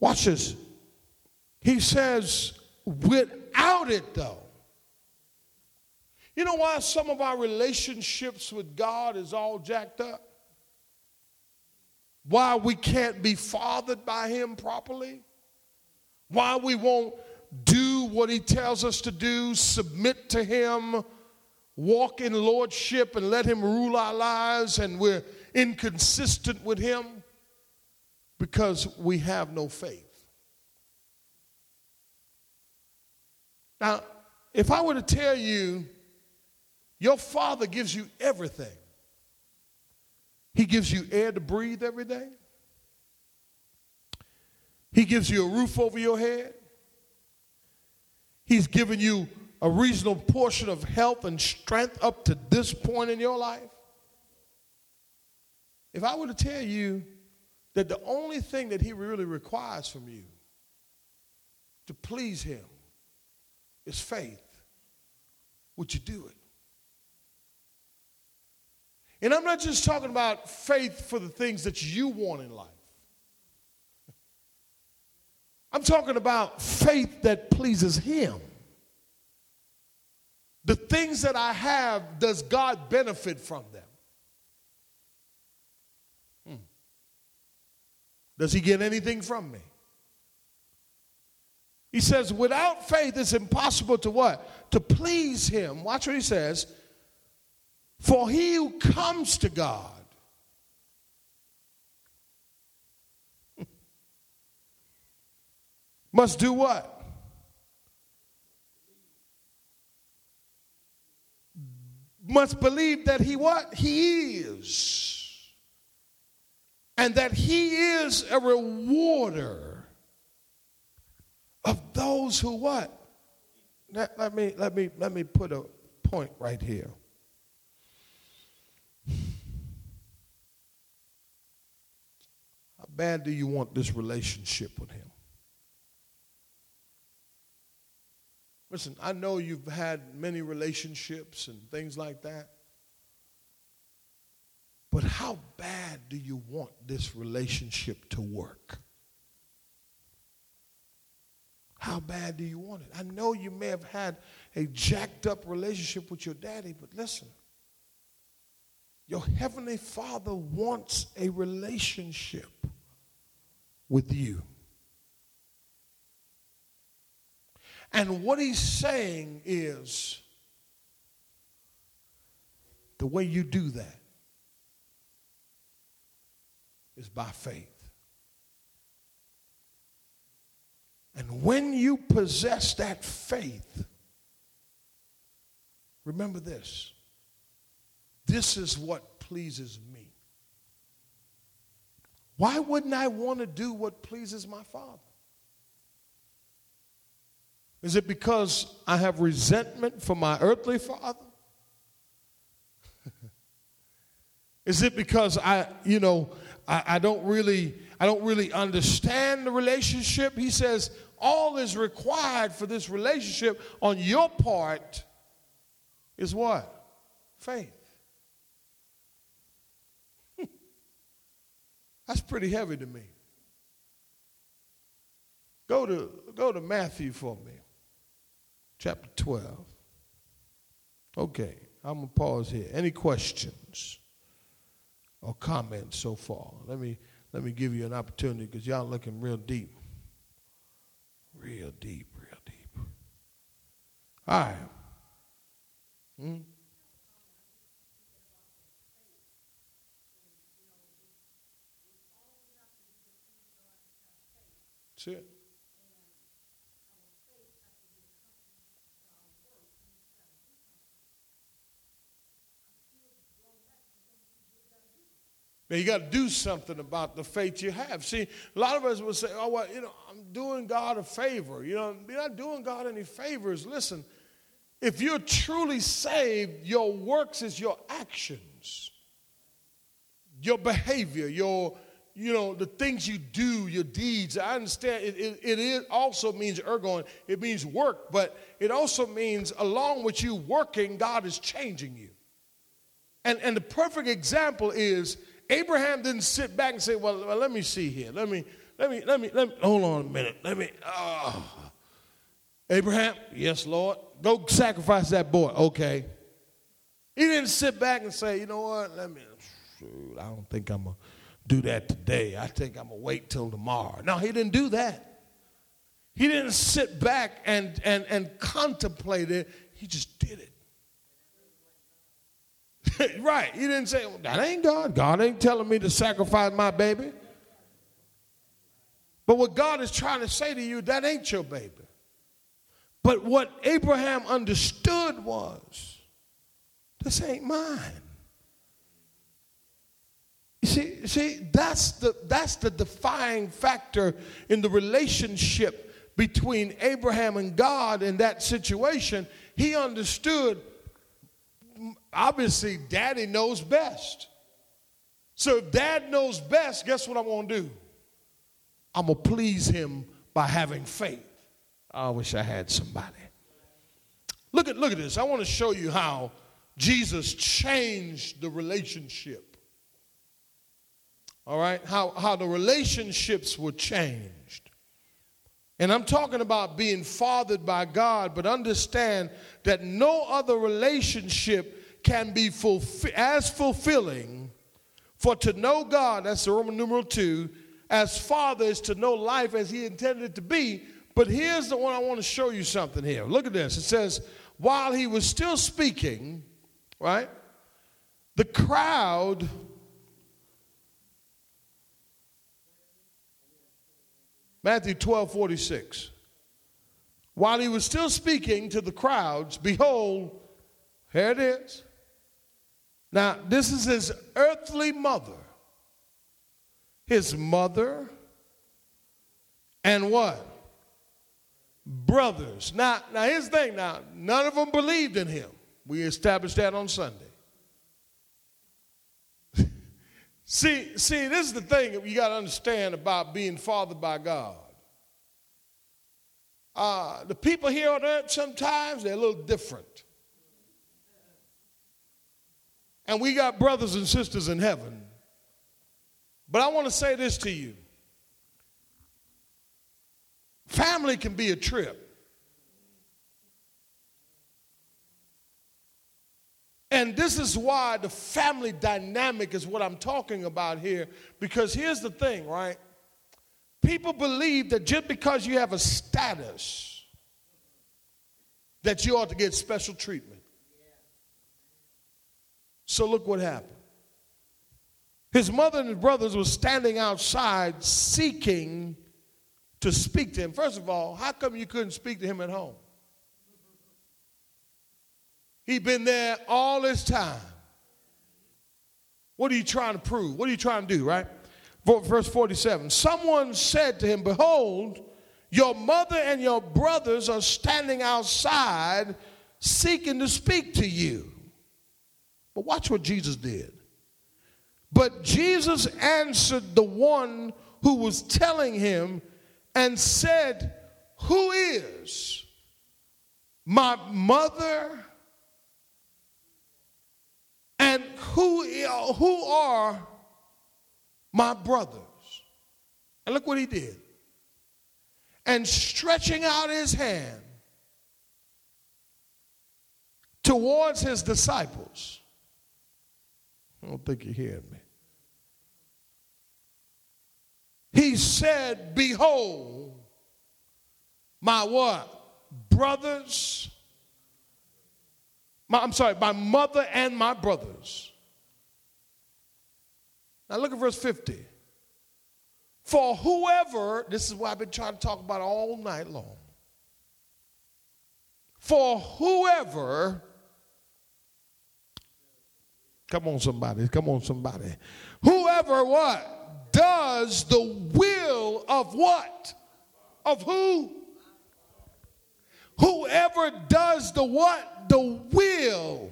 Watch this. He says, without it, though. You know why some of our relationships with God is all jacked up? Why we can't be fathered by Him properly? Why we won't do what He tells us to do, submit to Him, walk in lordship, and let Him rule our lives, and we're inconsistent with Him? Because we have no faith. Now, if I were to tell you, your father gives you everything, he gives you air to breathe every day, he gives you a roof over your head, he's given you a reasonable portion of health and strength up to this point in your life. If I were to tell you that the only thing that he really requires from you to please him is faith. Would you do it? And I'm not just talking about faith for the things that you want in life. I'm talking about faith that pleases Him. The things that I have, does God benefit from them? Hmm. Does He get anything from me? He says, without faith, it's impossible to what? To please Him. Watch what He says. For he who comes to God <laughs> must do what? Must believe that he what? He is. And that he is a rewarder of those who what? Let, let me let me let me put a point right here. How bad do you want this relationship with him? Listen, I know you've had many relationships and things like that. But how bad do you want this relationship to work? How bad do you want it? I know you may have had a jacked up relationship with your daddy, but listen. Your heavenly Father wants a relationship with you. And what he's saying is the way you do that is by faith. And when you possess that faith, remember this this is what pleases me. Why wouldn't I want to do what pleases my Father? Is it because I have resentment for my earthly father? <laughs> Is it because I, you know, I, I, don't really, I don't really understand the relationship? He says all is required for this relationship on your part is what? Faith. <laughs> That's pretty heavy to me. Go to, go to Matthew for me chapter 12. Okay, I'm going to pause here. Any questions or comments so far? Let me, let me give you an opportunity because y'all looking real deep. Real deep, real deep. All right. Hmm? That's it. Now you got to do something about the faith you have. See, a lot of us will say, "Oh, well, you know, I'm doing God a favor." You know, you're not doing God any favors. Listen, if you're truly saved, your works is your actions, your behavior, your you know the things you do, your deeds. I understand it, it, it is also means ergon. It means work, but it also means along with you working, God is changing you. And and the perfect example is Abraham didn't sit back and say, well, well, let me see here. Let me, let me, let me, let me, hold on a minute. Let me, oh. Abraham, yes, Lord. Go sacrifice that boy. Okay. He didn't sit back and say, you know what, let me, shoot, I don't think I'm going to do that today. I think I'm going to wait till tomorrow. No, he didn't do that. He didn't sit back and, and, and contemplate it. He just did it. <laughs> right. He didn't say, well, that ain't God. God ain't telling me to sacrifice my baby. But what God is trying to say to you, that ain't your baby. But what Abraham understood was, this ain't mine. You see, see that's, the, that's the defying factor in the relationship between Abraham and God in that situation. He understood obviously daddy knows best. So if dad knows best, guess what I'm going to do? I'm going to please him by having faith. I wish I had somebody. Look at, look at this. I want to show you how Jesus changed the relationship. All right? How, how the relationships were changed. And I'm talking about being fathered by God, but understand that no other relationship can be as fulfilling for to know God, that's the Roman numeral two, as Father is to know life as He intended it to be. But here's the one I want to show you something here. Look at this. It says, while he was still speaking, right, the crowd Matthew 12 46. While he was still speaking to the crowds, behold, here it is. Now, this is his earthly mother. His mother and what? Brothers. Now, now here's the thing. Now, none of them believed in him. We established that on Sunday. See, see, this is the thing that you got to understand about being fathered by God. Uh, the people here on earth sometimes they're a little different. And we got brothers and sisters in heaven. But I want to say this to you family can be a trip. And this is why the family dynamic is what I'm talking about here. Because here's the thing, right? People believe that just because you have a status, that you ought to get special treatment. So look what happened. His mother and his brothers were standing outside seeking to speak to him. First of all, how come you couldn't speak to him at home? He'd been there all this time. What are you trying to prove? What are you trying to do, right? Verse 47 Someone said to him, Behold, your mother and your brothers are standing outside seeking to speak to you. But watch what Jesus did. But Jesus answered the one who was telling him and said, Who is my mother and who, who are my brothers? And look what he did. And stretching out his hand towards his disciples. I don't think you're hearing me. He said, Behold, my what? Brothers my, I'm sorry, my mother and my brothers. Now look at verse 50. For whoever, this is what I've been trying to talk about all night long. For whoever, come on, somebody, come on, somebody. Whoever what? Does the will of what? Of who? Whoever does the what? The will,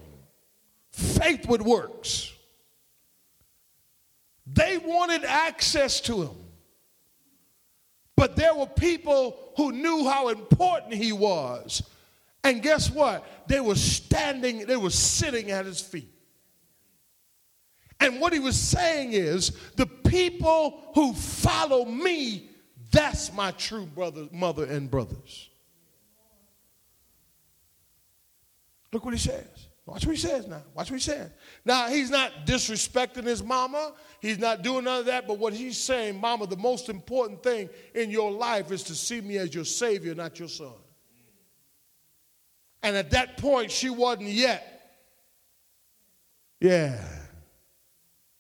faith with works. They wanted access to him. But there were people who knew how important he was. And guess what? They were standing, they were sitting at his feet. And what he was saying is the people who follow me, that's my true brother, mother, and brothers. Look what he says. Watch what he says now. Watch what he says. Now, he's not disrespecting his mama. He's not doing none of that. But what he's saying, mama, the most important thing in your life is to see me as your savior, not your son. And at that point, she wasn't yet. Yeah.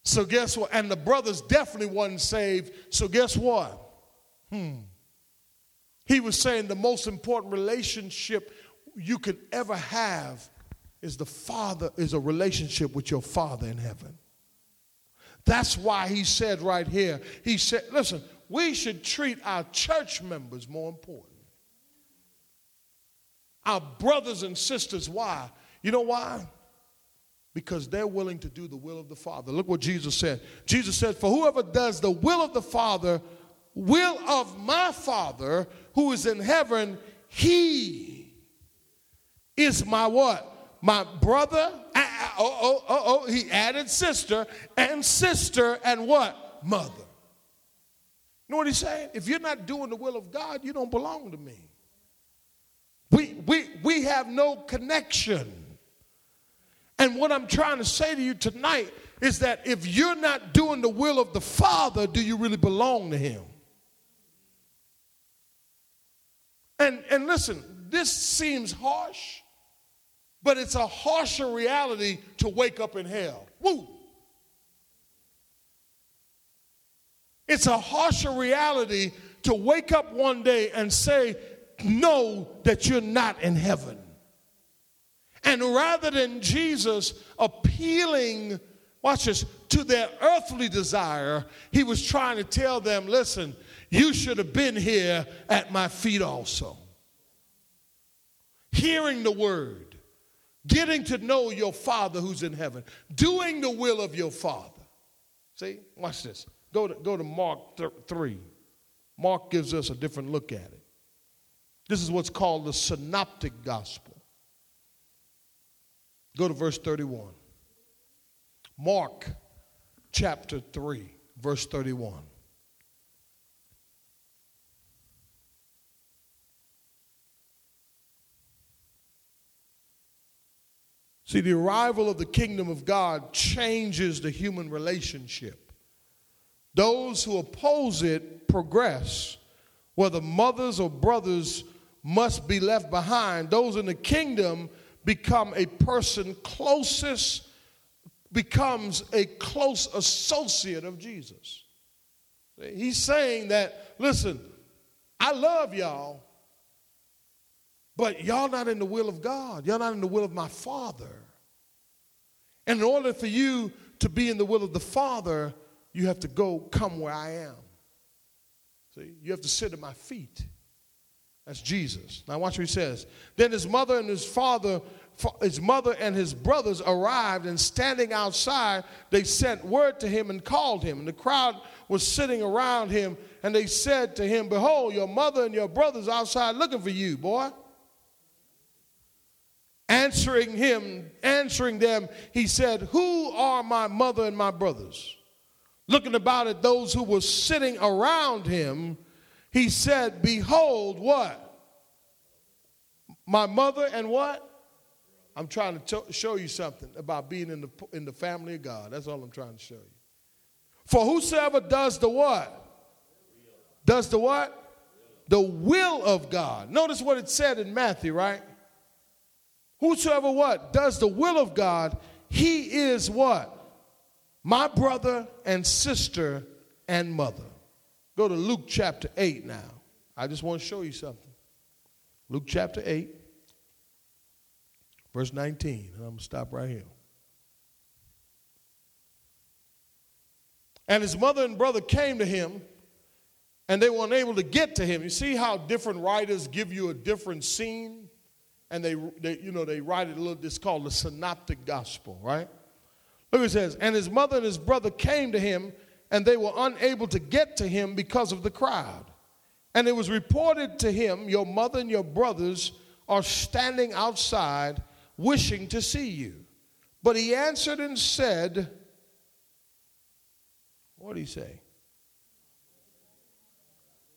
So guess what? And the brothers definitely wasn't saved. So guess what? Hmm. He was saying the most important relationship you could ever have is the father is a relationship with your father in heaven. That's why he said right here he said listen we should treat our church members more important. Our brothers and sisters why? You know why? Because they're willing to do the will of the father. Look what jesus said. Jesus said for whoever does the will of the father will of my father who is in heaven he is my what? My brother. Oh, oh, oh, oh. He added sister and sister and what? Mother. You know what he's saying? If you're not doing the will of God, you don't belong to me. We, we, we have no connection. And what I'm trying to say to you tonight is that if you're not doing the will of the Father, do you really belong to Him? And, and listen, this seems harsh, but it's a harsher reality to wake up in hell. Woo! It's a harsher reality to wake up one day and say, know that you're not in heaven. And rather than Jesus appealing, watch this, to their earthly desire, he was trying to tell them, listen, you should have been here at my feet also. Hearing the word, getting to know your Father who's in heaven, doing the will of your Father. See, watch this. Go to, go to Mark th- 3. Mark gives us a different look at it. This is what's called the synoptic gospel. Go to verse 31. Mark chapter 3, verse 31. See, the arrival of the kingdom of God changes the human relationship. Those who oppose it progress, whether mothers or brothers must be left behind. Those in the kingdom become a person closest, becomes a close associate of Jesus. He's saying that, listen, I love y'all, but y'all not in the will of God. Y'all not in the will of my Father. And in order for you to be in the will of the Father, you have to go come where I am. See, you have to sit at my feet. That's Jesus. Now watch what he says. Then his mother and his father, his mother and his brothers arrived, and standing outside, they sent word to him and called him. And the crowd was sitting around him, and they said to him, Behold, your mother and your brothers outside looking for you, boy. Answering him, answering them, he said, Who are my mother and my brothers? Looking about at those who were sitting around him, he said, Behold, what? My mother and what? I'm trying to show you something about being in the, in the family of God. That's all I'm trying to show you. For whosoever does the what? Does the what? The will of God. Notice what it said in Matthew, right? Whosoever what? Does the will of God, he is what? My brother and sister and mother. Go to Luke chapter 8 now. I just want to show you something. Luke chapter 8, verse 19. And I'm going to stop right here. And his mother and brother came to him, and they were unable to get to him. You see how different writers give you a different scene? And they, they you know, they write it a little, it's called the synoptic gospel, right? Look it says, and his mother and his brother came to him, and they were unable to get to him because of the crowd. And it was reported to him, Your mother and your brothers are standing outside wishing to see you. But he answered and said, What did he say?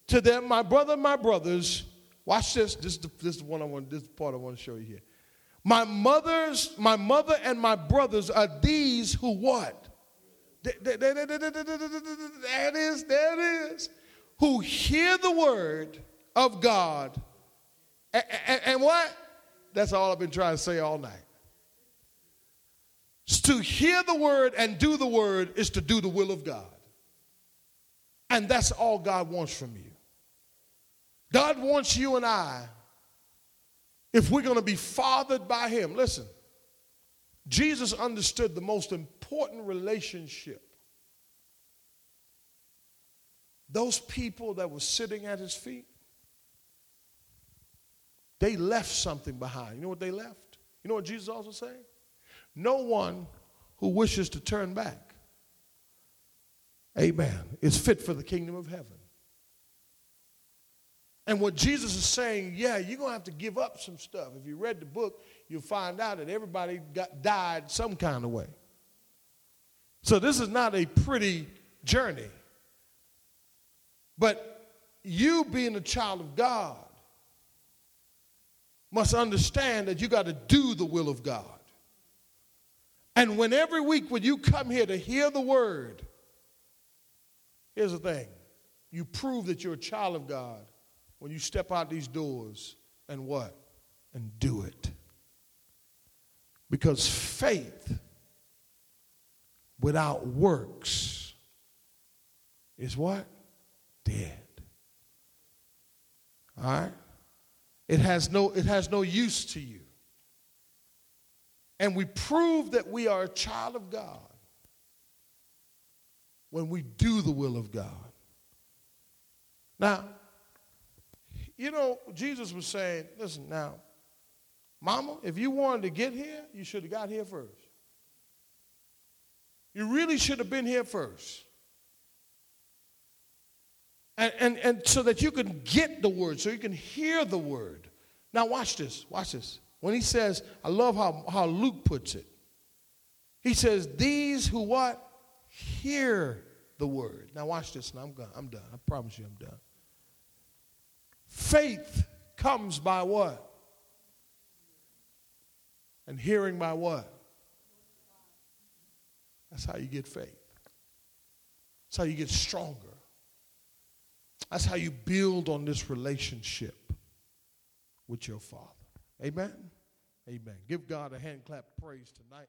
To them, my brother, my brothers, watch this. This is the, this is one I want. This is the part I want to show you here. My mother's, my mother and my brothers are these who what? It is, it is. Who hear the word of God. And, and, and what? That's all I've been trying to say all night. To hear the word and do the word is to do the will of God. And that's all God wants from you. God wants you and I if we're going to be fathered by Him, listen, Jesus understood the most important relationship. Those people that were sitting at His feet, they left something behind. You know what they left? You know what Jesus also said? No one who wishes to turn back, amen, is fit for the kingdom of heaven. And what Jesus is saying, yeah, you're going to have to give up some stuff. If you read the book, you'll find out that everybody got, died some kind of way. So this is not a pretty journey. But you being a child of God must understand that you got to do the will of God. And when every week when you come here to hear the word, here's the thing. You prove that you're a child of God when you step out these doors and what? And do it. Because faith without works is what? Dead. All right? It has no, it has no use to you. And we prove that we are a child of God when we do the will of God. Now, you know, Jesus was saying, listen, now, Mama, if you wanted to get here, you should have got here first. You really should have been here first. And, and, and so that you can get the word, so you can hear the word. Now, watch this. Watch this. When he says, I love how, how Luke puts it. He says, These who what? Hear the word. Now, watch this. Now, I'm, gone. I'm done. I promise you, I'm done. Faith comes by what? And hearing by what? That's how you get faith. That's how you get stronger. That's how you build on this relationship with your Father. Amen? Amen. Give God a hand clap praise tonight.